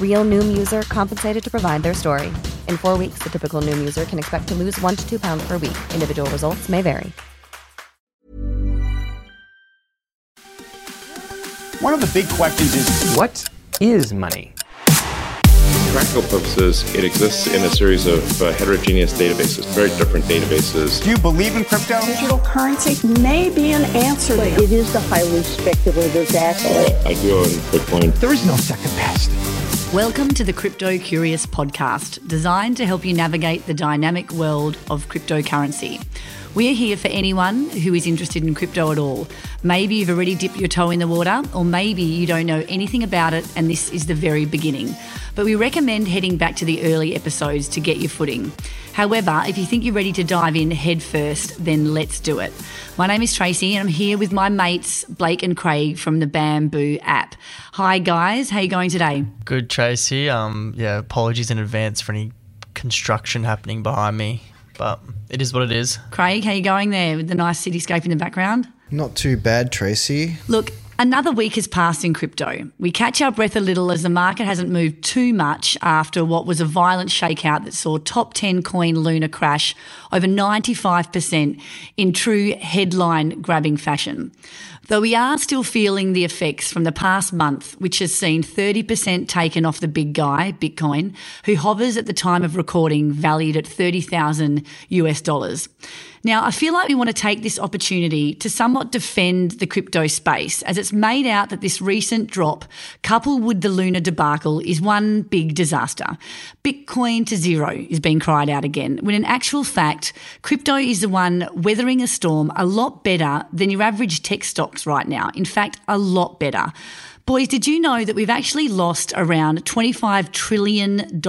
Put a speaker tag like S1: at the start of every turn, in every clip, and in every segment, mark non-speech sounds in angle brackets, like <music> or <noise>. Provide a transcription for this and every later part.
S1: Real Noom user compensated to provide their story. In four weeks, the typical Noom user can expect to lose one to two pounds per week. Individual results may vary.
S2: One of the big questions is
S3: What is money?
S4: For practical purposes, it exists in a series of uh, heterogeneous databases, very different databases.
S2: do you believe in crypto?
S5: Digital currency may be an answer
S6: But it is the highly speculative asset.
S4: Uh, I do own Bitcoin.
S3: There is no second best.
S7: Welcome to the Crypto Curious podcast, designed to help you navigate the dynamic world of cryptocurrency. We are here for anyone who is interested in crypto at all. Maybe you've already dipped your toe in the water, or maybe you don't know anything about it and this is the very beginning. But we recommend heading back to the early episodes to get your footing. However, if you think you're ready to dive in head first, then let's do it. My name is Tracy and I'm here with my mates Blake and Craig from the Bamboo app. Hi guys, how you going today?
S8: Good, Tracy. Um, yeah, apologies in advance for any construction happening behind me, but it is what it is.
S7: Craig, how you going there with the nice cityscape in the background?
S9: Not too bad, Tracy.
S7: Look, another week has passed in crypto. We catch our breath a little as the market hasn't moved too much after what was a violent shakeout that saw top 10 coin Luna crash over 95% in true headline grabbing fashion. Though we are still feeling the effects from the past month, which has seen 30% taken off the big guy, Bitcoin, who hovers at the time of recording valued at 30,000 US dollars. Now, I feel like we want to take this opportunity to somewhat defend the crypto space as it's made out that this recent drop, coupled with the Luna debacle, is one big disaster. Bitcoin to zero is being cried out again, when in actual fact, crypto is the one weathering a storm a lot better than your average tech stocks right now. In fact, a lot better. Boys, did you know that we've actually lost around $25 trillion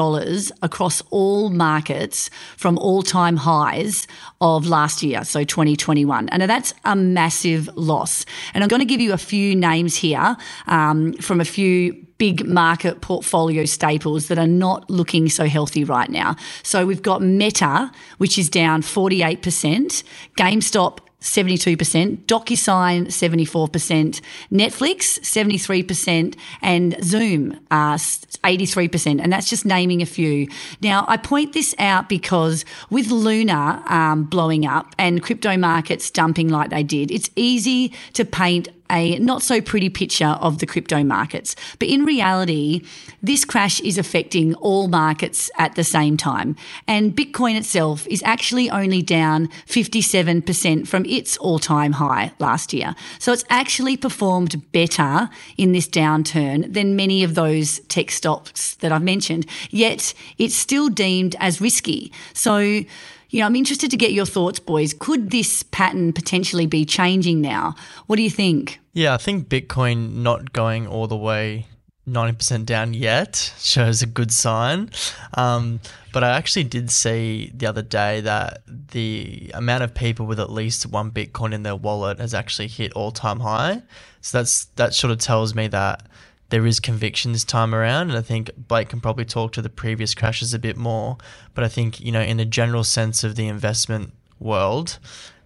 S7: across all markets from all time highs of last year, so 2021? And that's a massive loss. And I'm going to give you a few names here um, from a few big market portfolio staples that are not looking so healthy right now. So we've got Meta, which is down 48%, GameStop 72%, DocuSign 74%, Netflix 73%, and Zoom uh, 83%. And that's just naming a few. Now, I point this out because with Luna um, blowing up and crypto markets dumping like they did, it's easy to paint a not so pretty picture of the crypto markets. But in reality, this crash is affecting all markets at the same time. And Bitcoin itself is actually only down 57% from its all time high last year. So it's actually performed better in this downturn than many of those tech stocks that I've mentioned. Yet it's still deemed as risky. So you know, I'm interested to get your thoughts, boys. Could this pattern potentially be changing now? What do you think?
S8: Yeah, I think Bitcoin not going all the way 90% down yet shows a good sign. Um, but I actually did see the other day that the amount of people with at least one Bitcoin in their wallet has actually hit all time high. So that's that sort of tells me that there is conviction this time around. And I think Blake can probably talk to the previous crashes a bit more. But I think, you know, in the general sense of the investment world,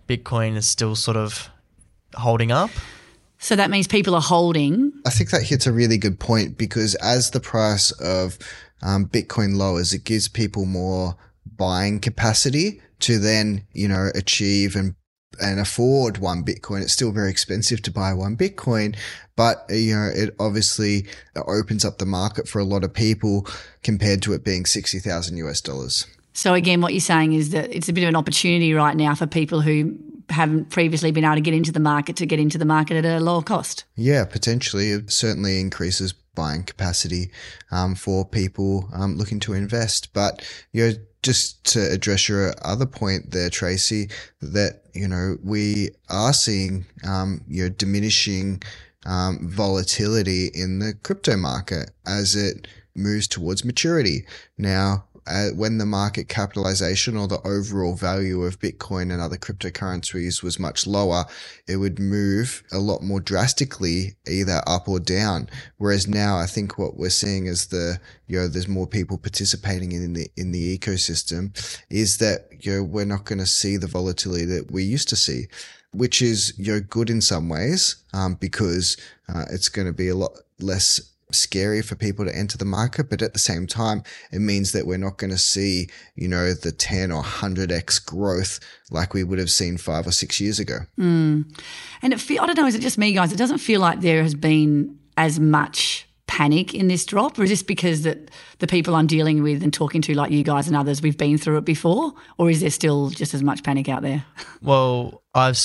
S8: Bitcoin is still sort of holding up.
S7: So that means people are holding.
S9: I think that hits a really good point because as the price of um, Bitcoin lowers, it gives people more buying capacity to then, you know, achieve and and afford one Bitcoin. It's still very expensive to buy one Bitcoin, but you know, it obviously opens up the market for a lot of people compared to it being 60,000 US dollars.
S7: So again, what you're saying is that it's a bit of an opportunity right now for people who haven't previously been able to get into the market to get into the market at a lower cost.
S9: Yeah, potentially. It certainly increases buying capacity um, for people um, looking to invest. But, you know, just to address your other point there, Tracy, that, you know, we are seeing, um, you know, diminishing um, volatility in the crypto market as it moves towards maturity. Now, uh, when the market capitalization or the overall value of Bitcoin and other cryptocurrencies was much lower, it would move a lot more drastically, either up or down. Whereas now, I think what we're seeing is the you know there's more people participating in the in the ecosystem, is that you know we're not going to see the volatility that we used to see which is you know good in some ways um, because uh, it's going to be a lot less scary for people to enter the market, but at the same time, it means that we're not going to see, you know, the 10 or 100x growth like we would have seen five or six years ago.
S7: Mm. And it feel, I don't know, is it just me, guys? It doesn't feel like there has been as much panic in this drop, or is this because that the people I'm dealing with and talking to, like you guys and others, we've been through it before, or is there still just as much panic out there?
S8: Well, I've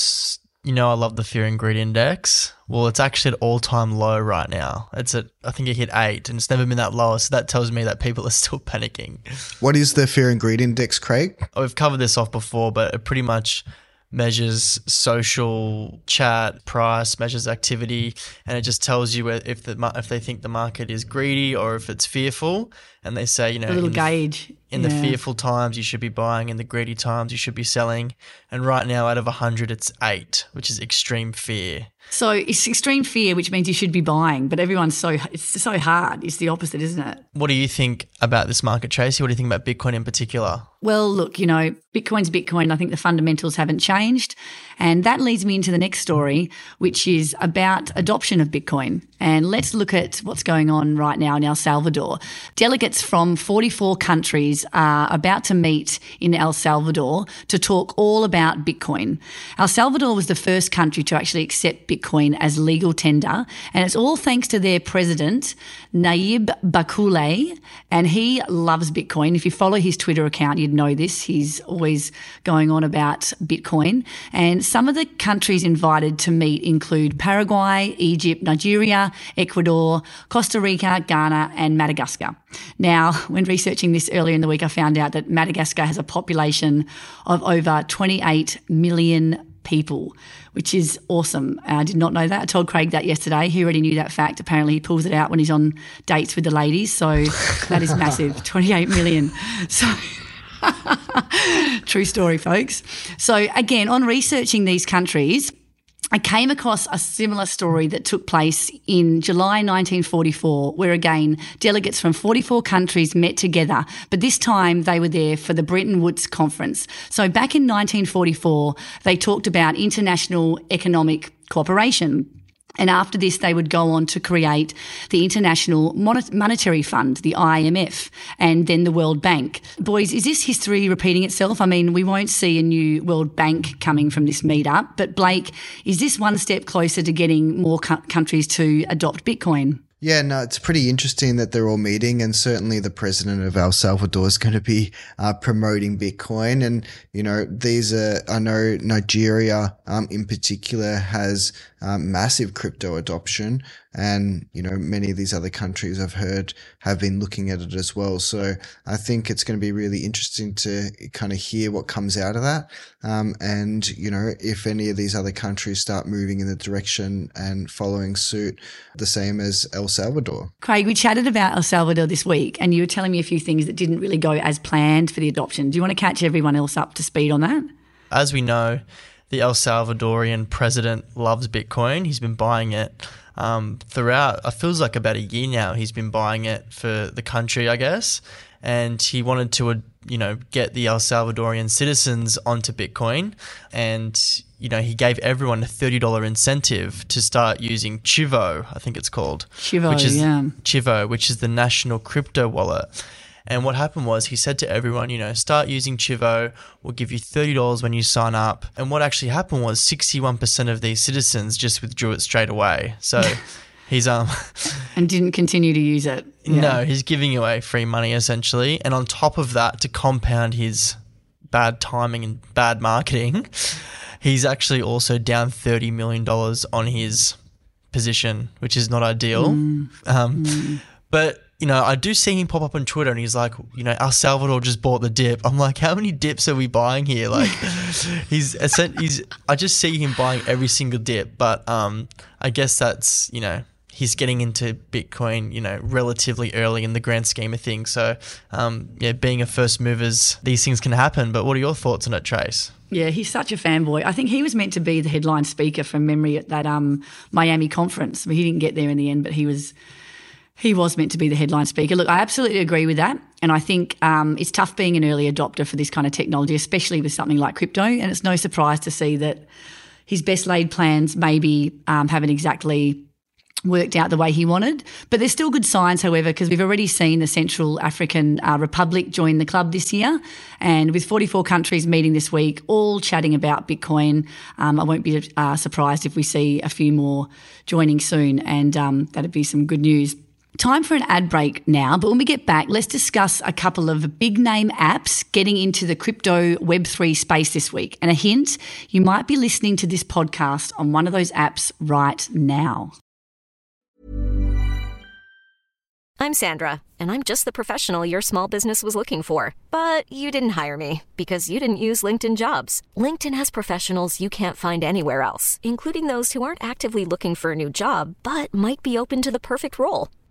S8: you know, I love the fear and greed index. Well, it's actually at all time low right now. It's at, I think it hit eight and it's never been that low. So that tells me that people are still <laughs> panicking.
S9: What is the fear and greed index, Craig?
S8: We've covered this off before, but it pretty much measures social chat price, measures activity, and it just tells you if the if they think the market is greedy or if it's fearful. And they say, you know,
S7: a little gauge.
S8: In yeah. the fearful times, you should be buying. In the greedy times, you should be selling. And right now, out of hundred, it's eight, which is extreme fear.
S7: So it's extreme fear, which means you should be buying, but everyone's so it's so hard. It's the opposite, isn't it?
S8: What do you think about this market, Tracy? What do you think about Bitcoin in particular?
S7: Well, look, you know, Bitcoin's Bitcoin. I think the fundamentals haven't changed. And that leads me into the next story, which is about adoption of Bitcoin. And let's look at what's going on right now in El Salvador. Delegates from 44 countries are about to meet in El Salvador to talk all about Bitcoin. El Salvador was the first country to actually accept Bitcoin as legal tender. And it's all thanks to their president, Nayib Bukele. And he loves Bitcoin. If you follow his Twitter account, you'd know this. He's always going on about Bitcoin. And some of the countries invited to meet include Paraguay, Egypt, Nigeria, Ecuador, Costa Rica, Ghana, and Madagascar. Now, when researching this earlier in the week, I found out that Madagascar has a population of over 28 million people, which is awesome. Uh, I did not know that. I told Craig that yesterday. He already knew that fact. Apparently, he pulls it out when he's on dates with the ladies. So <laughs> that is massive 28 million. So. <laughs> True story, folks. So, again, on researching these countries, I came across a similar story that took place in July 1944, where again, delegates from 44 countries met together, but this time they were there for the Bretton Woods Conference. So back in 1944, they talked about international economic cooperation. And after this, they would go on to create the International Monetary Fund, the IMF, and then the World Bank. Boys, is this history repeating itself? I mean, we won't see a new World Bank coming from this meetup, but Blake, is this one step closer to getting more countries to adopt Bitcoin?
S9: Yeah, no, it's pretty interesting that they're all meeting, and certainly the president of El Salvador is <laughs> going to be uh, promoting Bitcoin. And you know, these are I know Nigeria, um, in particular, has um, massive crypto adoption, and you know, many of these other countries I've heard have been looking at it as well. So I think it's going to be really interesting to kind of hear what comes out of that, um, and you know, if any of these other countries start moving in the direction and following suit, the same as El El Salvador.
S7: Craig, we chatted about El Salvador this week, and you were telling me a few things that didn't really go as planned for the adoption. Do you want to catch everyone else up to speed on that?
S8: As we know, the El Salvadorian president loves Bitcoin. He's been buying it um, throughout. It feels like about a year now. He's been buying it for the country, I guess, and he wanted to, you know, get the El Salvadorian citizens onto Bitcoin, and you know, he gave everyone a $30 incentive to start using Chivo, I think it's called.
S7: Chivo,
S8: which is,
S7: yeah.
S8: Chivo, which is the national crypto wallet. And what happened was he said to everyone, you know, start using Chivo. We'll give you $30 when you sign up. And what actually happened was 61% of these citizens just withdrew it straight away. So <laughs> he's um
S7: and didn't continue to use it.
S8: Yeah. No, he's giving away free money essentially. And on top of that, to compound his bad timing and bad marketing, <laughs> He's actually also down $30 million on his position, which is not ideal. Mm. Um, mm. But, you know, I do see him pop up on Twitter and he's like, you know, El Salvador just bought the dip. I'm like, how many dips are we buying here? <laughs> Like, he's, he's, I just see him buying every single dip. But um, I guess that's, you know, he's getting into Bitcoin, you know, relatively early in the grand scheme of things. So, um, yeah, being a first movers, these things can happen. But what are your thoughts on it, Trace?
S7: Yeah, he's such a fanboy. I think he was meant to be the headline speaker from memory at that um, Miami conference. But he didn't get there in the end, but he was he was meant to be the headline speaker. Look, I absolutely agree with that. And I think um, it's tough being an early adopter for this kind of technology, especially with something like crypto. And it's no surprise to see that his best laid plans maybe um, haven't exactly worked out the way he wanted. But there's still good signs, however, because we've already seen the Central African uh, Republic join the club this year. And with 44 countries meeting this week, all chatting about Bitcoin, um, I won't be uh, surprised if we see a few more joining soon. And um, that'd be some good news. Time for an ad break now, but when we get back, let's discuss a couple of big name apps getting into the crypto Web3 space this week. And a hint, you might be listening to this podcast on one of those apps right now.
S10: I'm Sandra, and I'm just the professional your small business was looking for. But you didn't hire me because you didn't use LinkedIn jobs. LinkedIn has professionals you can't find anywhere else, including those who aren't actively looking for a new job but might be open to the perfect role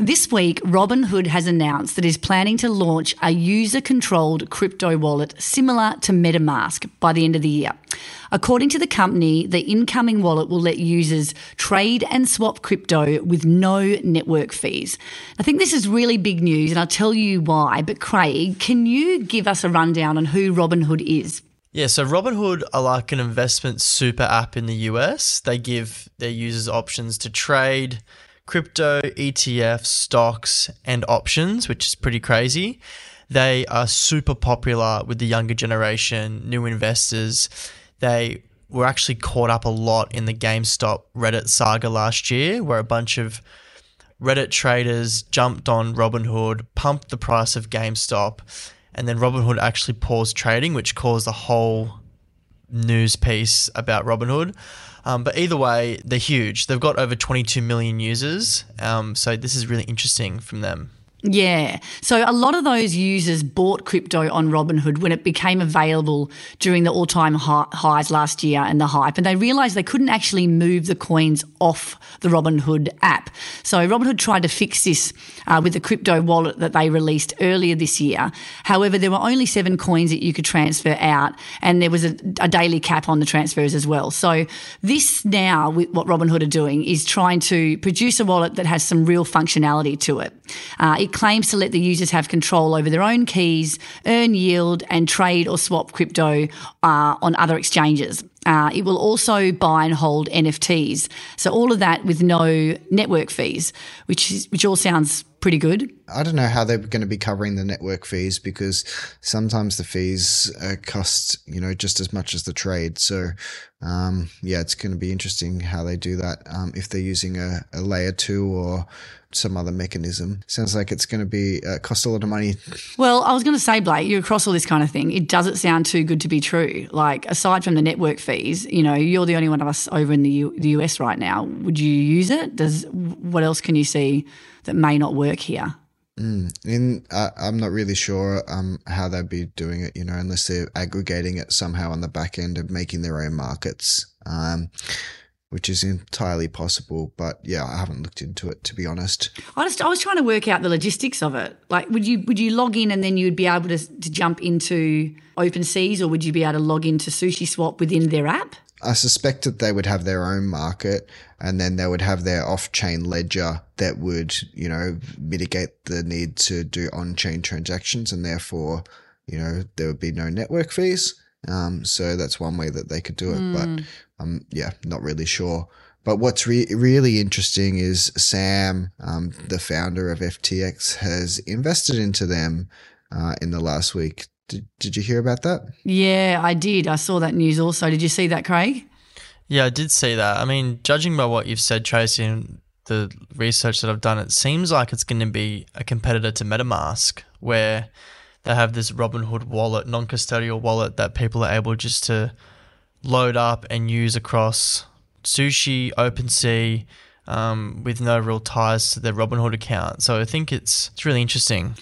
S7: This week, Robinhood has announced that it is planning to launch a user controlled crypto wallet similar to MetaMask by the end of the year. According to the company, the incoming wallet will let users trade and swap crypto with no network fees. I think this is really big news, and I'll tell you why. But, Craig, can you give us a rundown on who Robinhood is?
S8: Yeah, so Robinhood are like an investment super app in the US. They give their users options to trade crypto, ETFs, stocks, and options, which is pretty crazy. They are super popular with the younger generation, new investors. They were actually caught up a lot in the GameStop Reddit saga last year, where a bunch of Reddit traders jumped on Robinhood, pumped the price of GameStop, and then Robinhood actually paused trading, which caused a whole news piece about Robinhood. Um, but either way, they're huge. They've got over 22 million users. Um, so this is really interesting from them.
S7: Yeah. So a lot of those users bought crypto on Robinhood when it became available during the all time highs last year and the hype. And they realized they couldn't actually move the coins off the Robinhood app. So Robinhood tried to fix this uh, with the crypto wallet that they released earlier this year. However, there were only seven coins that you could transfer out, and there was a, a daily cap on the transfers as well. So this now, what Robinhood are doing, is trying to produce a wallet that has some real functionality to it. Uh, it claims to let the users have control over their own keys, earn yield, and trade or swap crypto uh, on other exchanges. Uh, it will also buy and hold NFTs. So all of that with no network fees, which is, which all sounds pretty good.
S9: I don't know how they're going to be covering the network fees because sometimes the fees uh, cost you know just as much as the trade. So um, yeah, it's going to be interesting how they do that um, if they're using a, a layer two or some other mechanism. Sounds like it's going to be uh, cost a lot of money.
S7: Well, I was going to say, Blake, you're across all this kind of thing. It doesn't sound too good to be true. Like aside from the network fees, you know, you're the only one of us over in the U- the US right now. Would you use it? Does what else can you see that may not work here?
S9: Mm. Uh, I'm not really sure um, how they'd be doing it, you know, unless they're aggregating it somehow on the back end of making their own markets. Um, which is entirely possible. But yeah, I haven't looked into it to be honest.
S7: I just I was trying to work out the logistics of it. Like, would you would you log in and then you would be able to to jump into OpenSeas, or would you be able to log into SushiSwap within their app?
S9: I suspected they would have their own market and then they would have their off chain ledger that would, you know, mitigate the need to do on chain transactions and therefore, you know, there would be no network fees. Um, so that's one way that they could do it. Mm. But I'm, yeah, not really sure. But what's re- really interesting is Sam, um, the founder of FTX, has invested into them uh, in the last week. Did, did you hear about that?
S7: Yeah, I did. I saw that news also. Did you see that, Craig?
S8: Yeah, I did see that. I mean, judging by what you've said, Tracy, and the research that I've done, it seems like it's going to be a competitor to MetaMask, where they have this Robinhood wallet, non custodial wallet that people are able just to load up and use across Sushi, OpenSea, um, with no real ties to their Robinhood account. So I think it's it's really interesting.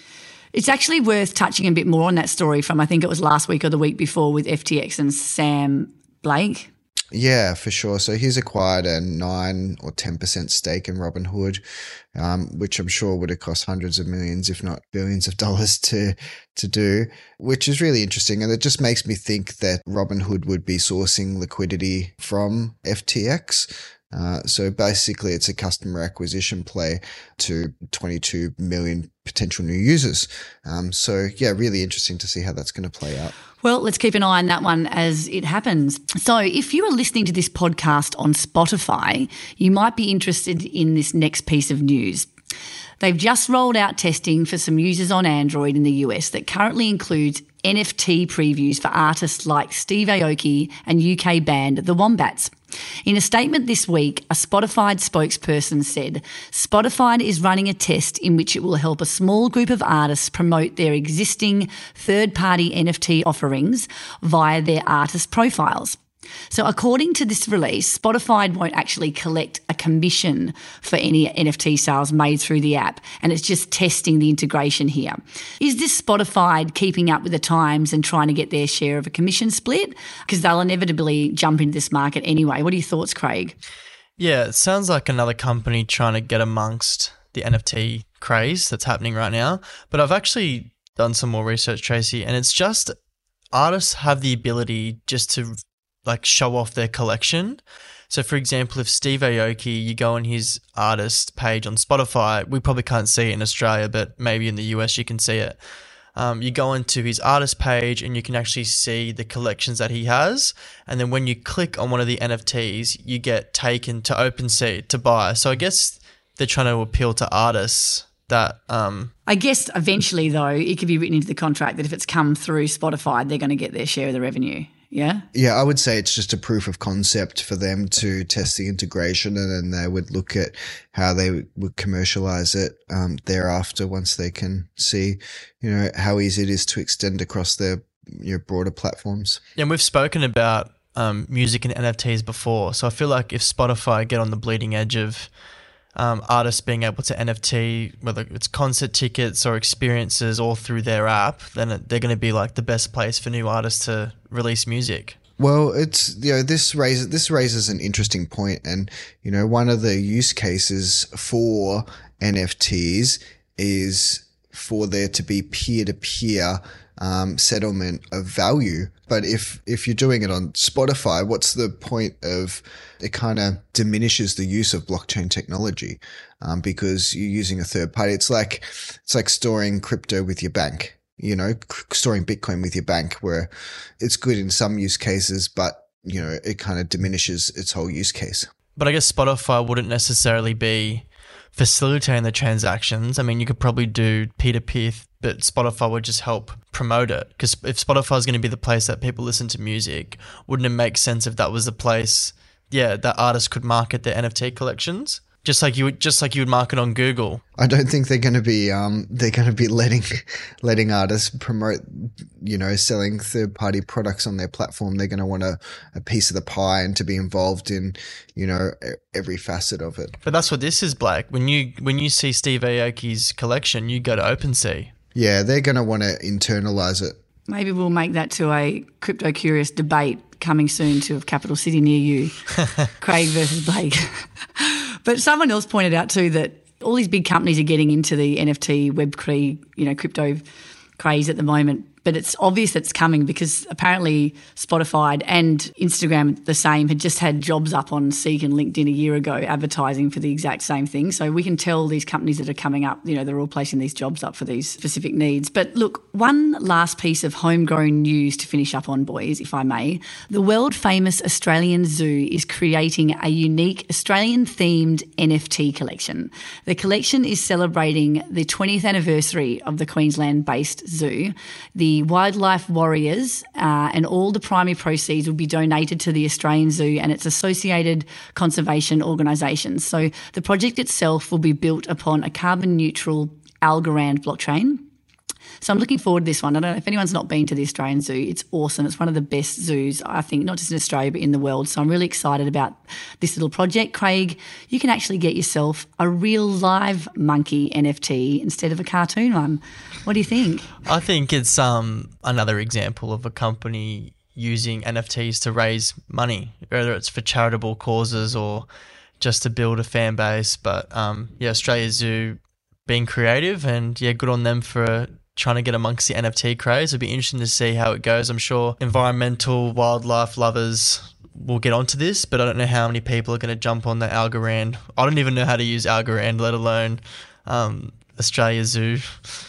S7: It's actually worth touching a bit more on that story from I think it was last week or the week before with FTX and Sam Blake.
S9: Yeah, for sure. So he's acquired a nine or ten percent stake in Robinhood, um, which I'm sure would have cost hundreds of millions, if not billions of dollars <laughs> to to do, which is really interesting. And it just makes me think that Robinhood would be sourcing liquidity from FTX. Uh, so basically, it's a customer acquisition play to 22 million potential new users. Um, so yeah, really interesting to see how that's going to play out.
S7: Well, let's keep an eye on that one as it happens. So, if you are listening to this podcast on Spotify, you might be interested in this next piece of news. They've just rolled out testing for some users on Android in the US that currently includes NFT previews for artists like Steve Aoki and UK band The Wombats. In a statement this week, a Spotify spokesperson said Spotify is running a test in which it will help a small group of artists promote their existing third party NFT offerings via their artist profiles. So, according to this release, Spotify won't actually collect a commission for any NFT sales made through the app, and it's just testing the integration here. Is this Spotify keeping up with the times and trying to get their share of a commission split? Because they'll inevitably jump into this market anyway. What are your thoughts, Craig?
S8: Yeah, it sounds like another company trying to get amongst the NFT craze that's happening right now. But I've actually done some more research, Tracy, and it's just artists have the ability just to like show off their collection. So, for example, if Steve Aoki, you go on his artist page on Spotify, we probably can't see it in Australia, but maybe in the US you can see it. Um, you go into his artist page and you can actually see the collections that he has. And then when you click on one of the NFTs, you get taken to OpenSea to buy. So I guess they're trying to appeal to artists that. Um,
S7: I guess eventually, though, it could be written into the contract that if it's come through Spotify, they're going to get their share of the revenue. Yeah.
S9: Yeah, I would say it's just a proof of concept for them to test the integration and then they would look at how they would commercialize it um, thereafter once they can see, you know, how easy it is to extend across their your broader platforms.
S8: And we've spoken about um, music and NFTs before. So I feel like if Spotify get on the bleeding edge of um, artists being able to NFT, whether it's concert tickets or experiences all through their app, then they're going to be like the best place for new artists to release music.
S9: Well, it's you know this raises this raises an interesting point, and you know one of the use cases for NFTs is for there to be peer to peer settlement of value. But if if you're doing it on Spotify, what's the point of it? Kind of diminishes the use of blockchain technology um, because you're using a third party. It's like it's like storing crypto with your bank you know, storing Bitcoin with your bank where it's good in some use cases, but, you know, it kind of diminishes its whole use case.
S8: But I guess Spotify wouldn't necessarily be facilitating the transactions. I mean, you could probably do peer to peer, but Spotify would just help promote it. Because if Spotify is going to be the place that people listen to music, wouldn't it make sense if that was the place, yeah, that artists could market their NFT collections? just like you would just like you would market on Google.
S9: I don't think they're going to be um they're going to be letting <laughs> letting artists promote you know selling third party products on their platform. They're going to want a, a piece of the pie and to be involved in you know every facet of it.
S8: But that's what this is, Blake. When you when you see Steve Aoki's collection, you go to OpenSea.
S9: Yeah, they're going to want to internalize it.
S7: Maybe we'll make that to a crypto curious debate coming soon to a capital city near you. <laughs> Craig versus Blake. <laughs> But someone else pointed out too that all these big companies are getting into the NFT, Web3, you know, crypto craze at the moment but it's obvious it's coming because apparently Spotify and Instagram, the same, had just had jobs up on Seek and LinkedIn a year ago advertising for the exact same thing. So we can tell these companies that are coming up, you know, they're all placing these jobs up for these specific needs. But look, one last piece of homegrown news to finish up on, boys, if I may. The world famous Australian Zoo is creating a unique Australian themed NFT collection. The collection is celebrating the 20th anniversary of the Queensland based zoo. Wildlife Warriors, uh, and all the primary proceeds will be donated to the Australian Zoo and its associated conservation organisations. So the project itself will be built upon a carbon neutral Algorand blockchain. So I'm looking forward to this one. I don't know if anyone's not been to the Australian Zoo. It's awesome. It's one of the best zoos, I think, not just in Australia, but in the world. So I'm really excited about this little project. Craig, you can actually get yourself a real live monkey NFT instead of a cartoon one. What do you think?
S8: I think it's um, another example of a company using NFTs to raise money, whether it's for charitable causes or just to build a fan base. But um, yeah, Australia Zoo being creative and yeah, good on them for trying to get amongst the NFT craze. It'd be interesting to see how it goes. I'm sure environmental wildlife lovers will get onto this, but I don't know how many people are going to jump on the Algorand. I don't even know how to use Algorand, let alone um, Australia Zoo.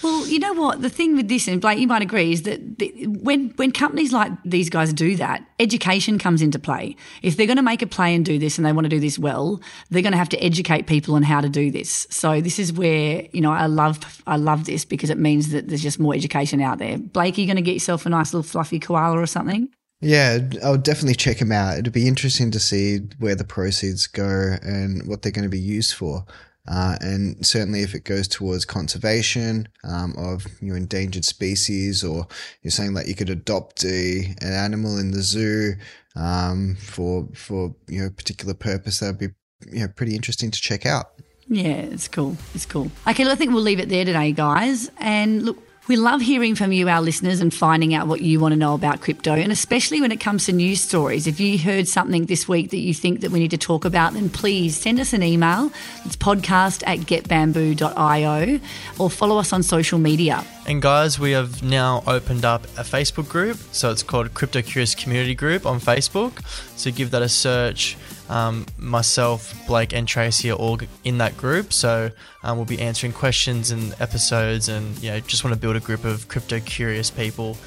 S7: Well, you know what? The thing with this, and Blake, you might agree, is that the, when when companies like these guys do that, education comes into play. If they're going to make a play and do this, and they want to do this well, they're going to have to educate people on how to do this. So this is where you know I love I love this because it means that there's just more education out there. Blake, are you going to get yourself a nice little fluffy koala or something?
S9: Yeah, I'll definitely check them out. It'd be interesting to see where the proceeds go and what they're going to be used for. Uh, and certainly if it goes towards conservation um, of your endangered species or you're saying that you could adopt a, an animal in the zoo um, for for you know particular purpose that'd be you know pretty interesting to check out.
S7: Yeah it's cool. It's cool. Okay well, i think we'll leave it there today guys. And look we love hearing from you, our listeners, and finding out what you want to know about crypto, and especially when it comes to news stories. If you heard something this week that you think that we need to talk about, then please send us an email. It's podcast at getbamboo.io or follow us on social media.
S8: And guys, we have now opened up a Facebook group. So it's called Crypto Curious Community Group on Facebook. So give that a search. Um, myself, Blake, and Tracy are all in that group. So um, we'll be answering questions and episodes, and you know, just want to build a group of crypto curious people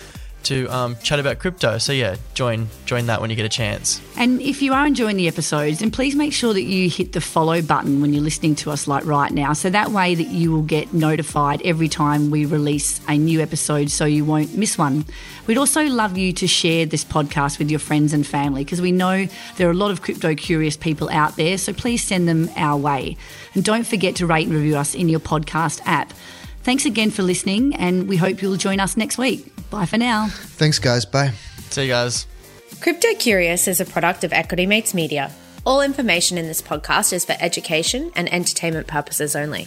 S8: to um, chat about crypto. So yeah, join join that when you get a chance.
S7: And if you are enjoying the episodes, then please make sure that you hit the follow button when you're listening to us like right now. So that way that you will get notified every time we release a new episode so you won't miss one. We'd also love you to share this podcast with your friends and family because we know there are a lot of crypto curious people out there. So please send them our way. And don't forget to rate and review us in your podcast app. Thanks again for listening, and we hope you'll join us next week. Bye for now.
S9: Thanks, guys. Bye.
S8: See you guys.
S11: Crypto Curious is a product of Equity Mates Media. All information in this podcast is for education and entertainment purposes only.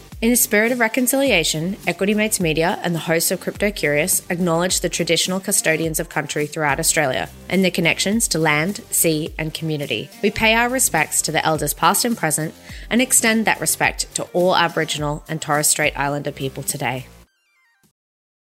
S11: In the spirit of reconciliation, Equity Mates Media and the hosts of Crypto Curious acknowledge the traditional custodians of country throughout Australia and their connections to land, sea, and community. We pay our respects to the elders past and present and extend that respect to all Aboriginal and Torres Strait Islander people today.